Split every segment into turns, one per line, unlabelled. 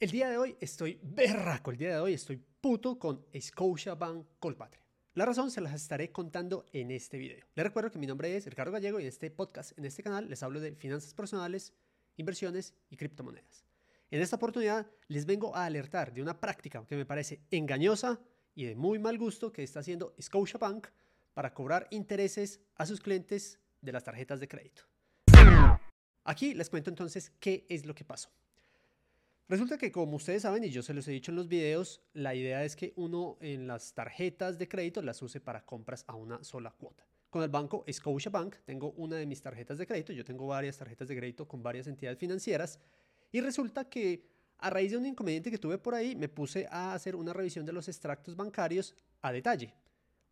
El día de hoy estoy berraco, el día de hoy estoy puto con Scotiabank Colpatria. La razón se las estaré contando en este video. Les recuerdo que mi nombre es Ricardo Gallego y en este podcast, en este canal, les hablo de finanzas personales, inversiones y criptomonedas. En esta oportunidad les vengo a alertar de una práctica que me parece engañosa y de muy mal gusto que está haciendo Scotiabank para cobrar intereses a sus clientes de las tarjetas de crédito. Aquí les cuento entonces qué es lo que pasó. Resulta que como ustedes saben y yo se los he dicho en los videos, la idea es que uno en las tarjetas de crédito las use para compras a una sola cuota. Con el banco Scotiabank tengo una de mis tarjetas de crédito, yo tengo varias tarjetas de crédito con varias entidades financieras y resulta que a raíz de un inconveniente que tuve por ahí me puse a hacer una revisión de los extractos bancarios a detalle.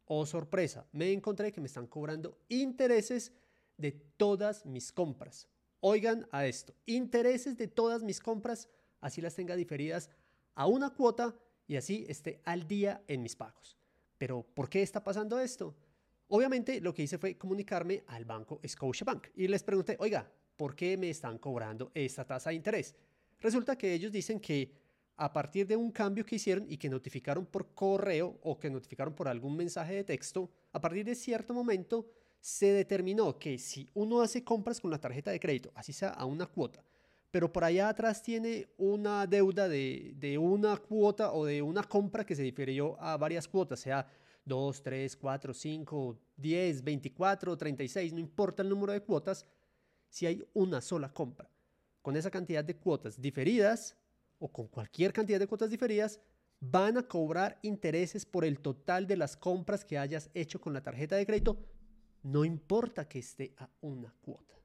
Oh sorpresa, me encontré que me están cobrando intereses de todas mis compras. Oigan a esto, intereses de todas mis compras así las tenga diferidas a una cuota y así esté al día en mis pagos. Pero, ¿por qué está pasando esto? Obviamente lo que hice fue comunicarme al banco Scotiabank y les pregunté, oiga, ¿por qué me están cobrando esta tasa de interés? Resulta que ellos dicen que a partir de un cambio que hicieron y que notificaron por correo o que notificaron por algún mensaje de texto, a partir de cierto momento se determinó que si uno hace compras con la tarjeta de crédito, así sea a una cuota, pero por allá atrás tiene una deuda de, una cuota o de una compra que se difirió a varias cuotas, sea 2, 3, 4, 5, 10, 24, 36, no importa el número de cuotas, si hay una sola compra con esa cantidad de cuotas diferidas o con cualquier cantidad de cuotas diferidas, van a cobrar intereses por el total de las compras que hayas hecho con la tarjeta de crédito, no importa que esté a una cuota.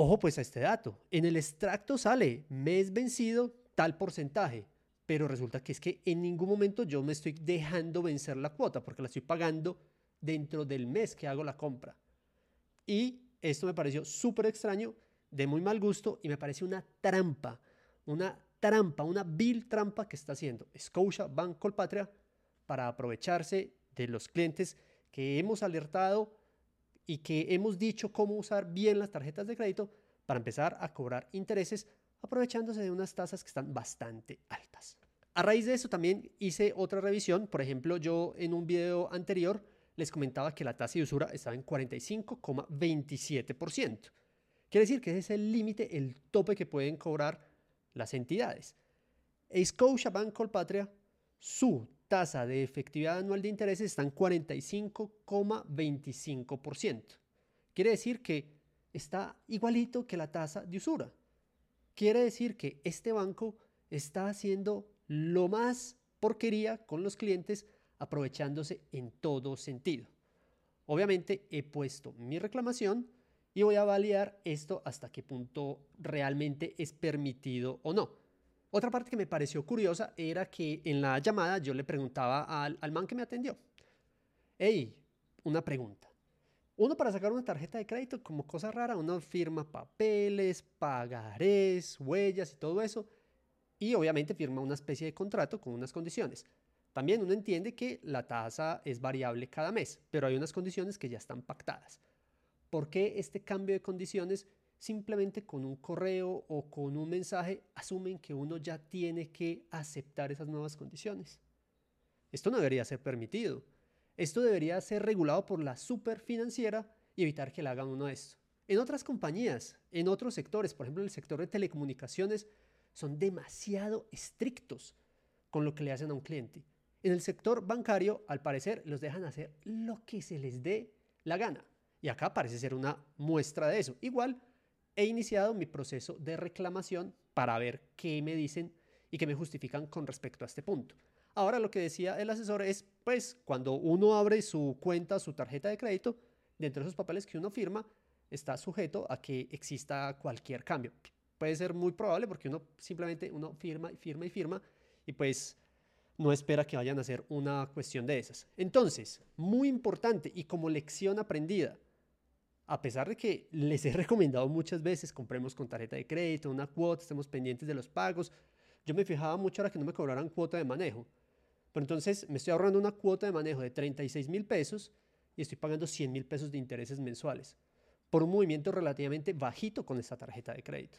Ojo pues a este dato. En el extracto sale mes vencido tal porcentaje, pero resulta que es que en ningún momento yo me estoy dejando vencer la cuota porque la estoy pagando dentro del mes que hago la compra. Y esto me pareció súper extraño, de muy mal gusto y me parece una trampa, una trampa, una vil trampa que está haciendo Scotia Bank Colpatria para aprovecharse de los clientes que hemos alertado y que hemos dicho cómo usar bien las tarjetas de crédito para empezar a cobrar intereses aprovechándose de unas tasas que están bastante altas. A raíz de eso también hice otra revisión, por ejemplo yo en un video anterior les comentaba que la tasa de usura estaba en 45,27%. Quiere decir que ese es el límite, el tope que pueden cobrar las entidades. Scotia Bank Colpatria, su tasa de efectividad anual de intereses está en 45,25%. Quiere decir que está igualito que la tasa de usura. Quiere decir que este banco está haciendo lo más porquería con los clientes, aprovechándose en todo sentido. Obviamente he puesto mi reclamación y voy a validar esto hasta qué punto realmente es permitido o no. Otra parte que me pareció curiosa era que en la llamada yo le preguntaba al, al man que me atendió, hey, una pregunta. Uno para sacar una tarjeta de crédito, como cosa rara, uno firma papeles, pagarés, huellas y todo eso. Y obviamente firma una especie de contrato con unas condiciones. También uno entiende que la tasa es variable cada mes, pero hay unas condiciones que ya están pactadas. ¿Por qué este cambio de condiciones simplemente con un correo o con un mensaje asumen que uno ya tiene que aceptar esas nuevas condiciones. Esto no debería ser permitido. Esto debería ser regulado por la superfinanciera y evitar que le hagan uno esto. En otras compañías, en otros sectores, por ejemplo en el sector de telecomunicaciones, son demasiado estrictos con lo que le hacen a un cliente. En el sector bancario, al parecer, los dejan hacer lo que se les dé la gana. Y acá parece ser una muestra de eso. Igual, he iniciado mi proceso de reclamación para ver qué me dicen y qué me justifican con respecto a este punto. Ahora lo que decía el asesor es, pues, cuando uno abre su cuenta, su tarjeta de crédito, dentro de esos papeles que uno firma, está sujeto a que exista cualquier cambio. Puede ser muy probable porque uno simplemente uno firma y firma y firma y pues no espera que vayan a hacer una cuestión de esas. Entonces, muy importante y como lección aprendida, a pesar de que les he recomendado muchas veces, compremos con tarjeta de crédito, una cuota, estemos pendientes de los pagos, yo me fijaba mucho ahora que no me cobraran cuota de manejo. Pero entonces me estoy ahorrando una cuota de manejo de 36 mil pesos y estoy pagando 100 mil pesos de intereses mensuales por un movimiento relativamente bajito con esta tarjeta de crédito.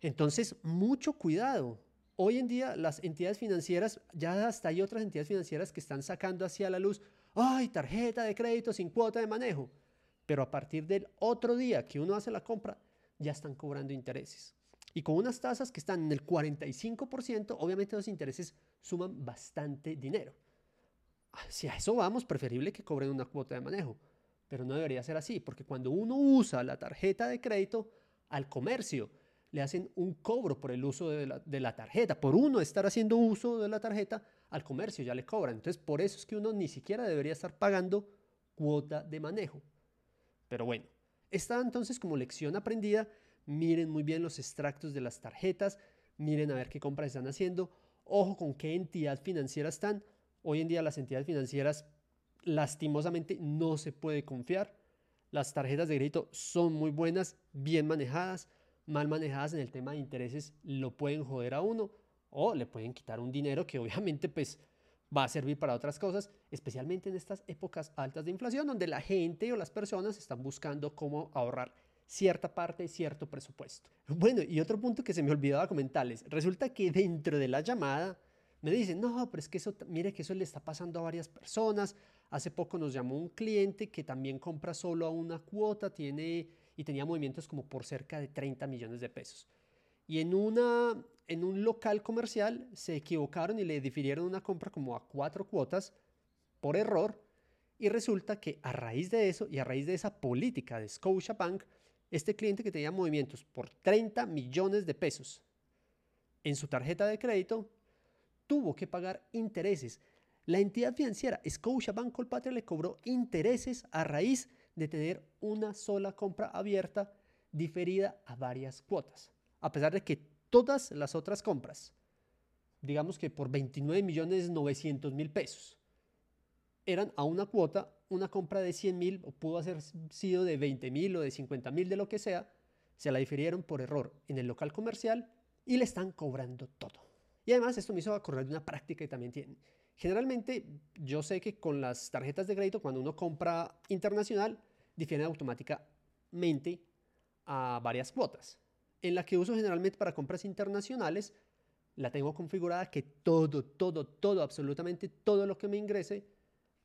Entonces, mucho cuidado. Hoy en día las entidades financieras, ya hasta hay otras entidades financieras que están sacando hacia la luz, ay, tarjeta de crédito sin cuota de manejo. Pero a partir del otro día que uno hace la compra, ya están cobrando intereses. Y con unas tasas que están en el 45%, obviamente los intereses suman bastante dinero. Si a eso vamos, preferible que cobren una cuota de manejo. Pero no debería ser así, porque cuando uno usa la tarjeta de crédito al comercio, le hacen un cobro por el uso de la, tarjeta. Por uno estar haciendo uso de la tarjeta, al comercio ya le cobran. Entonces, por eso es que uno ni siquiera debería estar pagando cuota de manejo. Pero bueno, está entonces como lección aprendida. Miren muy bien los extractos de las tarjetas, miren a ver qué compras están haciendo, ojo con qué entidad financiera están. Hoy en día las entidades financieras lastimosamente no se puede confiar. Las tarjetas de crédito son muy buenas, bien manejadas, mal manejadas en el tema de intereses lo pueden joder a uno o le pueden quitar un dinero que obviamente pues va a servir para otras cosas, especialmente en estas épocas altas de inflación donde la gente o las personas están buscando cómo ahorrar cierta parte, cierto presupuesto. Bueno, y otro punto que se me olvidaba comentarles, resulta que dentro de la llamada me dicen, no, pero es que eso, mire que eso le está pasando a varias personas. Hace poco nos llamó un cliente que también compra solo a una cuota, tiene y tenía movimientos como por cerca de 30 millones de pesos. Y en, una, en un local comercial se equivocaron y le difirieron una compra como a cuatro cuotas por error. Y resulta que a raíz de eso y a raíz de esa política de Scotiabank, este cliente que tenía movimientos por 30 millones de pesos en su tarjeta de crédito tuvo que pagar intereses. La entidad financiera Scotiabank Colpatria le cobró intereses a raíz de tener una sola compra abierta diferida a varias cuotas. A pesar de que todas las otras compras, digamos que por 29 millones 900 mil pesos, eran a una cuota, una compra de 100 mil o pudo haber sido de 20 mil o de 50 mil de lo que sea, se la difirieron por error en el local comercial y le están cobrando todo. Y además esto me hizo acordar de una práctica que también tienen. Generalmente yo sé que con las tarjetas de crédito, cuando uno compra internacional, difieren automáticamente a varias cuotas. En la que uso generalmente para compras internacionales, la tengo configurada que todo, todo, todo, absolutamente todo lo que me ingrese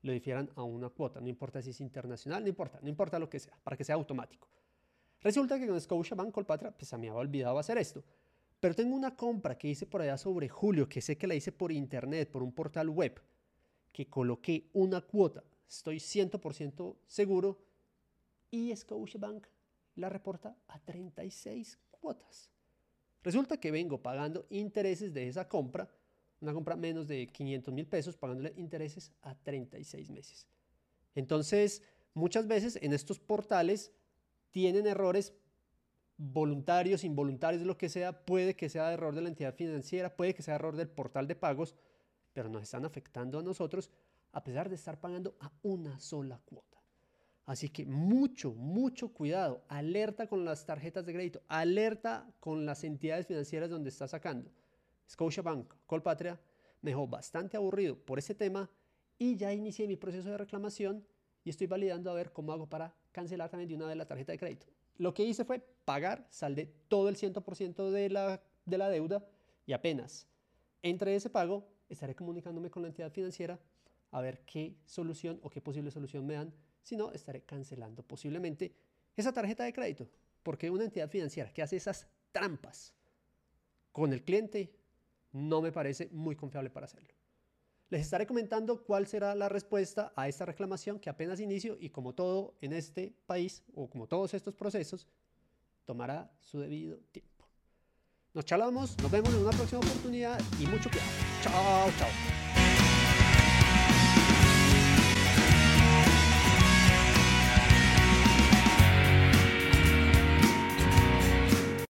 lo difieran a una cuota. No importa si es internacional, no importa, no importa lo que sea, para que sea automático. Resulta que con Scotiabank Colpatra, pues se me había olvidado hacer esto. Pero tengo una compra que hice por allá sobre julio, que sé que la hice por internet, por un portal web, que coloqué una cuota. Estoy 100% seguro y Scotiabank la reporta a 36 cuotas. Resulta que vengo pagando intereses de esa compra, una compra menos de 500 mil pesos, pagándole intereses a 36 meses. Entonces, muchas veces en estos portales tienen errores voluntarios, involuntarios, lo que sea, puede que sea error de la entidad financiera, puede que sea error del portal de pagos, pero nos están afectando a nosotros a pesar de estar pagando a una sola cuota. Así que mucho, mucho cuidado. Alerta con las tarjetas de crédito. Alerta con las entidades financieras donde está sacando. Scotiabank, Colpatria, me dejó bastante aburrido por ese tema y ya inicié mi proceso de reclamación y estoy validando a ver cómo hago para cancelar también de una vez la tarjeta de crédito. Lo que hice fue pagar, saldé todo el 100% de la, de la deuda y apenas entre ese pago estaré comunicándome con la entidad financiera a ver qué solución o qué posible solución me dan si no, estaré cancelando posiblemente esa tarjeta de crédito, porque una entidad financiera que hace esas trampas con el cliente no me parece muy confiable para hacerlo. Les estaré comentando cuál será la respuesta a esta reclamación que apenas inicio y como todo en este país o como todos estos procesos, tomará su debido tiempo. Nos charlamos, nos vemos en una próxima oportunidad y mucho cuidado. Chao, chao.